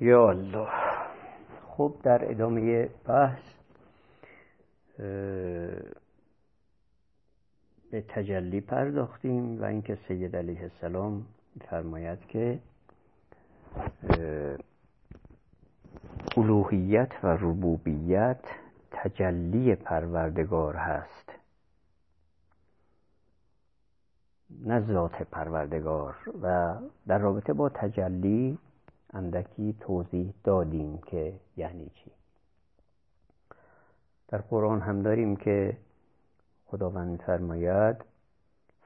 یا الله. خب در ادامه بحث به تجلی پرداختیم و اینکه سید علیه السلام فرماید که الوهیت و ربوبیت تجلی پروردگار هست. نه ذات پروردگار. و در رابطه با تجلی اندکی توضیح دادیم که یعنی چی. در قرآن هم داریم که خداوند فرماید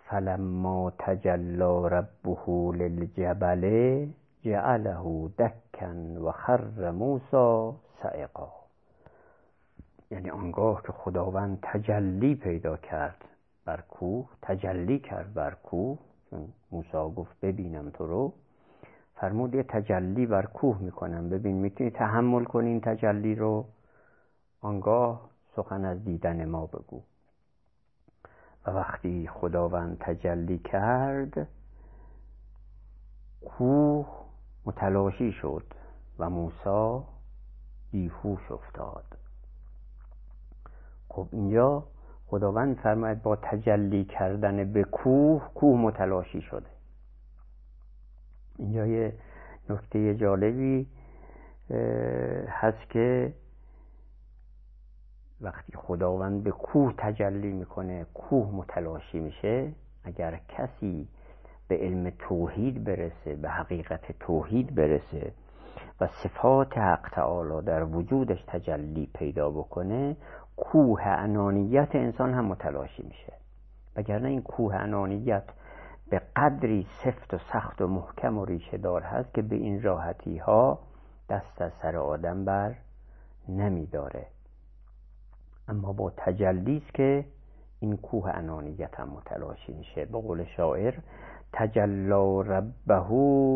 فلما تجلا ربه للجبل جعله دکن و خر موسا سعقا یعنی آنگاه که خداوند تجلی پیدا کرد بر کوه تجلی کرد بر کوه چون موسی گفت ببینم تو رو فرمود یه تجلی بر کوه می‌کنم. ببین می‌تونی تحمل کنی این تجلی رو آنگاه سخن از دیدن ما بگو. و وقتی خداوند تجلی کرد کوه متلاشی شد و موسی بیهوش افتاد. خب اینجا خداوند فرماید با تجلی کردن به کوه کوه متلاشی شده. اینجا یه نکته جالبی هست که وقتی خداوند به کوه تجلی می‌کنه کوه متلاشی میشه. اگر کسی به علم توحید برسه به حقیقت توحید برسه و صفات حق تعالی در وجودش تجلی پیدا بکنه کوه انانیت انسان هم متلاشی میشه. وگرنه این کوه انانیت به قدری سفت و سخت و محکم و ریشه دار هست که به این راحتی ها دست از سر آدم بر نمیداره. اما با تجلی است که این کوه انانیت هم متلاشی میشه. به قول شاعر تجلا ربه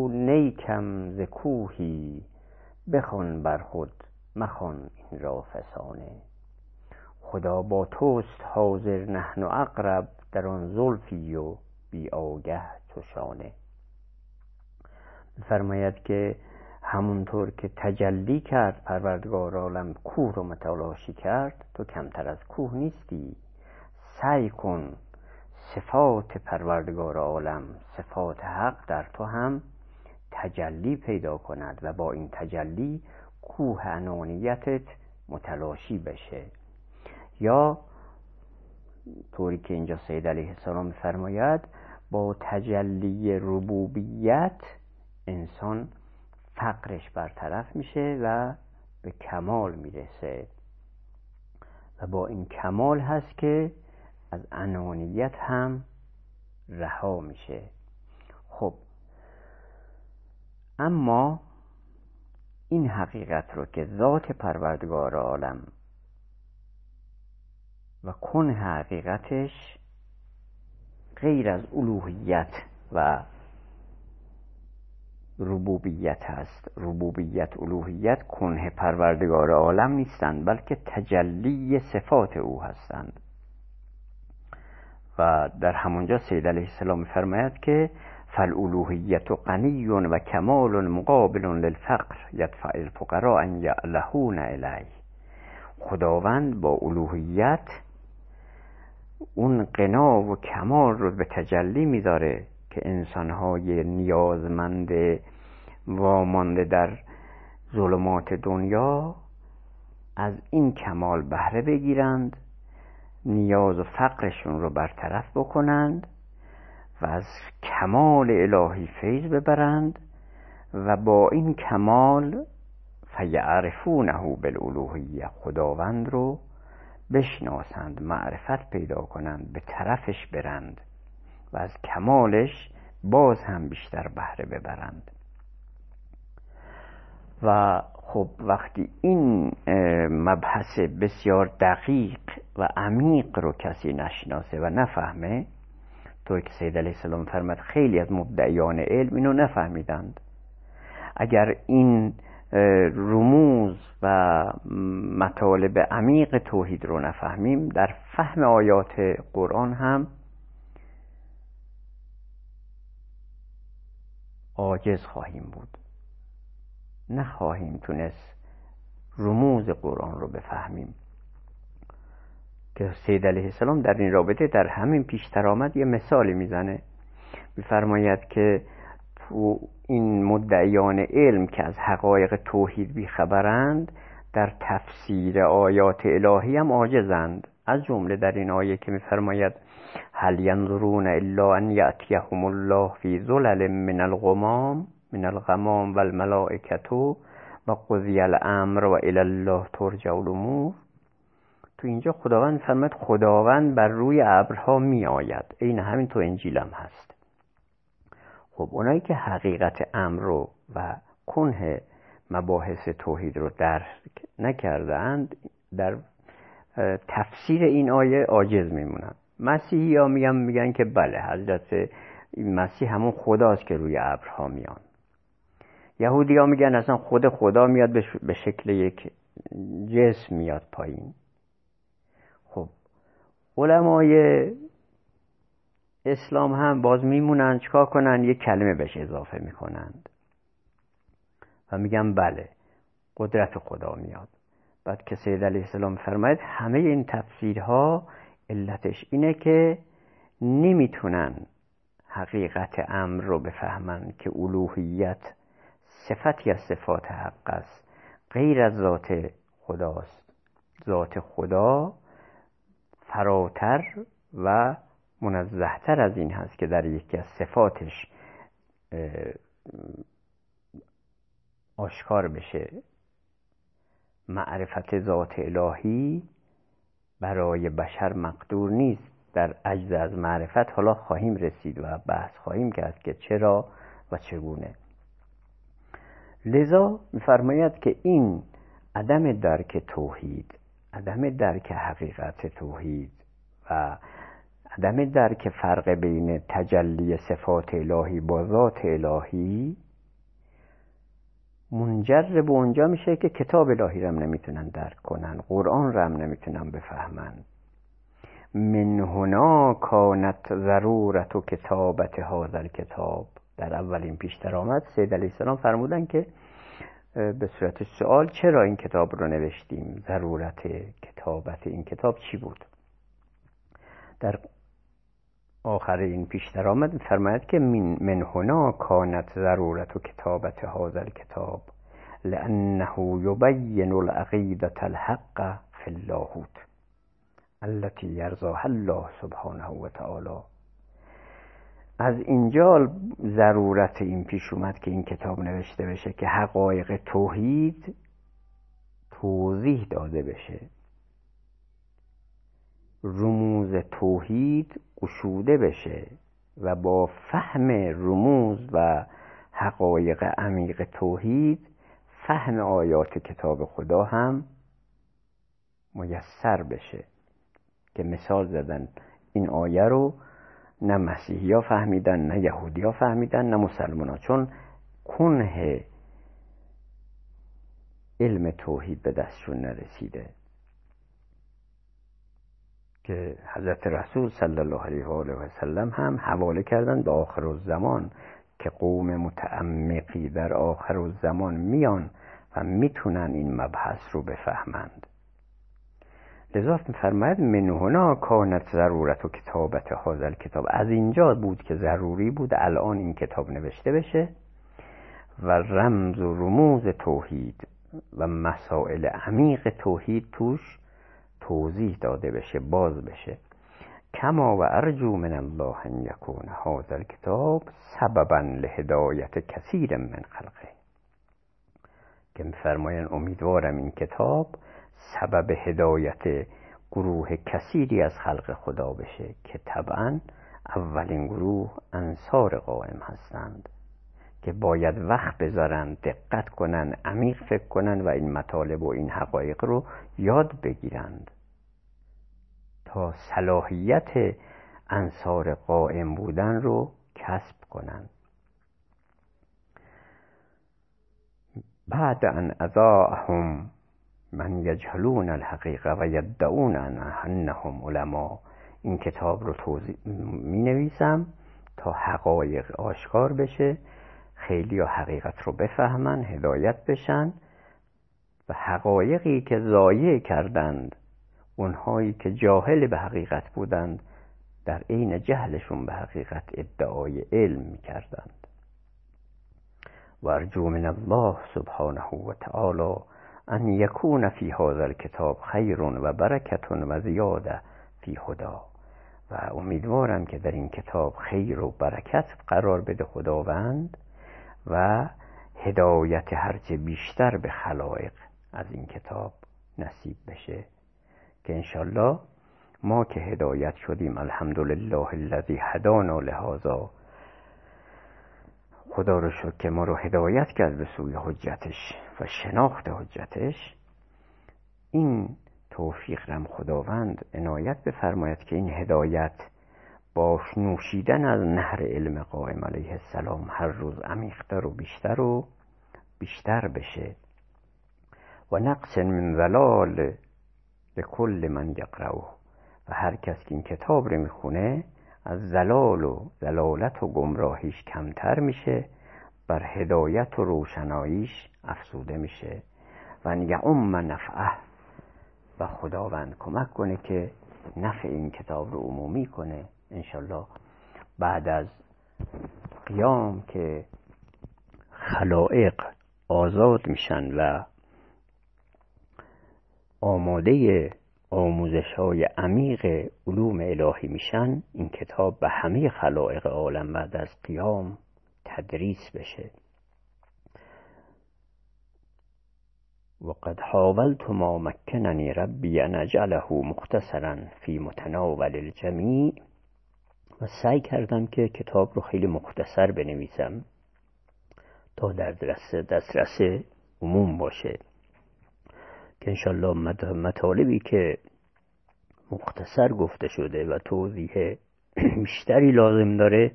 نیکم ز کوهی بخون بر خود مخون این را فسانه. خدا با توست حاضر نحن اقرب در آن زلفی و بی آگه چوشانه. فرماید که همونطور که تجلی کرد پروردگار عالم کوه رو متلاشی کرد تو کمتر از کوه نیستی. سعی کن صفات پروردگار عالم صفات حق در تو هم تجلی پیدا کند و با این تجلی کوه انانیتت متلاشی بشه. یا طوری که اینجا سید علیه السلام فرماید با تجلی ربوبیت انسان فقرش برطرف میشه و به کمال می‌رسه. و با این کمال هست که از انانیت هم رها میشه. خب اما این حقیقت رو که ذات پروردگار عالم و کن حقیقتش غیر از الوهیت و ربوبیت هست. ربوبیت الوهیت کنه پروردگار عالم نیستند بلکه تجلی صفات او هستند. و در همونجا سید علیه السلام فرماید که فالالوهیت غنی و کمال مقابل للفقر یدفع الفقراء ان یعلهون الیه. خداوند با الوهیت اون قنا و کمال رو به تجلی می‌ذاره که انسانهای نیازمند وامانده در ظلمات دنیا از این کمال بهره بگیرند نیاز و فقرشون رو برطرف بکنند و از کمال الهی فیض ببرند و با این کمال فیعرفونه بالالوهیه خداوند رو بشناسند معرفت پیدا کنند به طرفش برند و از کمالش باز هم بیشتر بهره ببرند. و خب وقتی این مبحث بسیار دقیق و عمیق رو کسی نشناسه و نفهمه طور که سید علیه السلام فرمد خیلی از مبدعیان علم اینو نفهمیدند. اگر این رموز و مطالب عمیق توحید رو نفهمیم. در فهم آیات قرآن هم عاجز خواهیم بود. نخواهیم تونست رموز قرآن رو بفهمیم. که سید علیه السلام در این رابطه در همین پیشتر آمد یه مثالی می‌زنه. میفرماید که این مدعیان علم که از حقایق توحید بیخبرند در تفسیر آیات الهی هم عاجزند. از جمله در این آیه که میفرماید هل ینظرون الا ان یأتیهم الله فی ظلل من الغمام من الغمام و و قضی الامر و الله ترجع الامور. تو اینجا خداوند فرمد خداوند بر روی ابرها می آید این همین تو انجیلم هست. خب اونایی که حقیقت امر رو و کنه مباحث توحید رو درک نکردند در تفسیر این آیه عاجز میمونن. مسیحی ها میگن میگن که بله حضرت مسیح همون خداست که روی ابرها میان. یهودی ها میگن اصلا خود خدا میاد به شکل یک جسم میاد پایین. خب علمای اسلام هم باز میمونن چکار کنن؟ یک کلمه بهش اضافه می‌کنند. و میگن بله قدرت خدا میاد. بعد که سید علیه السلام فرماید همه این تفسیرها علتش اینه که نمی‌تونن حقیقت امر رو بفهمن که الوهیت صفتی از صفات حق است. غیر از ذات خداست. ذات خدا فراتر و منزهتر از این هست که در یکی از صفاتش آشکار بشه. معرفت ذات الهی برای بشر مقدور نیست. در عجز از معرفت حالا خواهیم رسید و بحث خواهیم کرد که چرا و چگونه. لذا میفرماید که این عدم درک توحید عدم درک حقیقت توحید و عدم درک فرق بین تجلی صفات الهی با ذات الهی منجر به اونجا میشه که کتاب الهی رم نمی‌تونن درک کنن قرآن رم نمی‌تونن بفهمن. من هنا کانت ضرورت و کتابت هذا کتاب در اولین پیشتر آمد سید علیه السلام فرمودن که به صورت سوال چرا این کتاب رو نوشتیم؟ ضرورت کتابت این کتاب چی بود؟ در آخر این پیشتر آمد فرماید که من, من هنا کانت ضرورت و کتابت هذا الكتاب لانه یبین العقیدة الحق فی اللاهوت التي یرضاها الله سبحانه و تعالی. از اینجا ضرورت این پیش اومد که این کتاب نوشته بشه که حقایق توحید توضیح داده بشه. رموز توحید گشوده بشه و با فهم رموز و حقایق عمیق توحید فهم آیات کتاب خدا هم میسر بشه. که مثال زدن این آیه رو نه مسیحی ها فهمیدن نه یهودی ها فهمیدن نه مسلمان ها چون کنه علم توحید به دستشون نرسیده. که حضرت رسول صلی الله علیه و آله و سلم هم حواله کردن به آخر الزمان که قوم متعمقی در آخر الزمان میان و می‌تونن این مبحث رو بفهمند. لذا فرماید من هنا کانت ضرورت و کتابت هذا کتاب از اینجا بود که ضروری بود الان این کتاب نوشته بشه و رمز و رموز توحید و مسائل عمیق توحید توش توضیح داده بشه باز بشه. کما و ارجو من الله ان یکون هذا الكتاب سببا لهدایت کثیر من خلقه. که میفرمایند امیدوارم این کتاب سبب هدایت گروه کثیری از خلق خدا بشه که طبعا اولین گروه انصار قائم هستند که باید وقت بذارن دقت کنن عمیق فکر کنن و این مطالب و این حقایق رو یاد بگیرند. تا صلاحیت انصار قائم بودن رو کسب کنند. بعد ان اضاعهم من یجهلون الحقیقه و یدعون انهم علما. این کتاب رو توضیح می نویسم تا حقایق آشکار بشه خیلی یا حقیقت رو بفهمن هدایت بشن و حقایقی که ضایع کردند اونهایی که جاهل به حقیقت بودند در عین جهلشون به حقیقت ادعای علم می‌کردند. و ارجو من الله سبحانه و تعالی ان یکون فی هذا الکتاب خیر و برکت و زیاده فی هدا. و امیدوارم که در این کتاب خیر و برکت قرار بده خداوند و هدایت هرچه بیشتر به خلایق از این کتاب نصیب بشه. که انشالله ما که هدایت شدیم الحمدلله الذی هدانا لهذا. خدا رو شد که ما رو هدایت کرد به سوی حجتش و شناخت حجتش. این توفیق رم خداوند عنایت بفرماید که این هدایت با نوشیدن از نهر علم قائم علیه السلام هر روز عمیقتر و بیشتر و بیشتر بشه. و نقص من ولال به کل من یقرأه. و هر کس که این کتاب رو می‌خونه از زلال و زلالت و گمراهیش کمتر میشه بر هدایت و روشناییش افزوده میشه. و یعم نفعه. و خداوند کمک کنه که نفع این کتاب رو عمومی کنه انشالله بعد از قیام که خلائق آزاد میشن و آماده آموزش های عمیق علوم الهی میشن این کتاب به همه خلائق عالم بعد از قیام تدریس بشه. وقد حاولت ما مکننی ربی ان اجعله مختصرا فی متناول الجمیع و سعی کردم که کتاب رو خیلی مختصر بنویسم تا در دسترس عموم باشه. که انشالله مطالبی که مختصر گفته شده و توضیح بیشتری لازم داره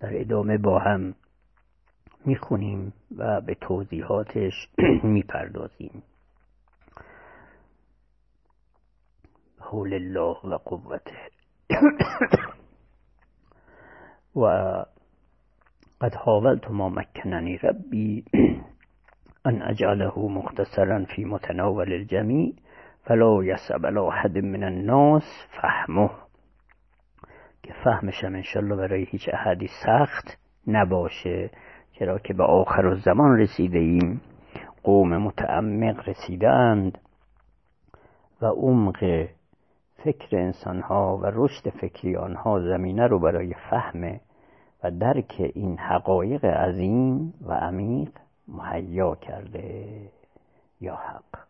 در ادامه با هم می‌خونیم و به توضیحاتش می‌پردازیم. حول الله و قوته. و قد حاولت ما مکننی ربی ان اجعله مختصرا في متناول الجميع فلا یسب على احد من الناس فهمه. که فهمشم انشالله برای هیچ احدی سخت نباشه چرا که به آخر زمان رسیده ایم. قوم متعمق رسیدند و عمق فکر انسانها و رشد فکری آنها زمینه رو برای فهم و درک این حقایق عظیم و عمیق مهیا کرده یا حق.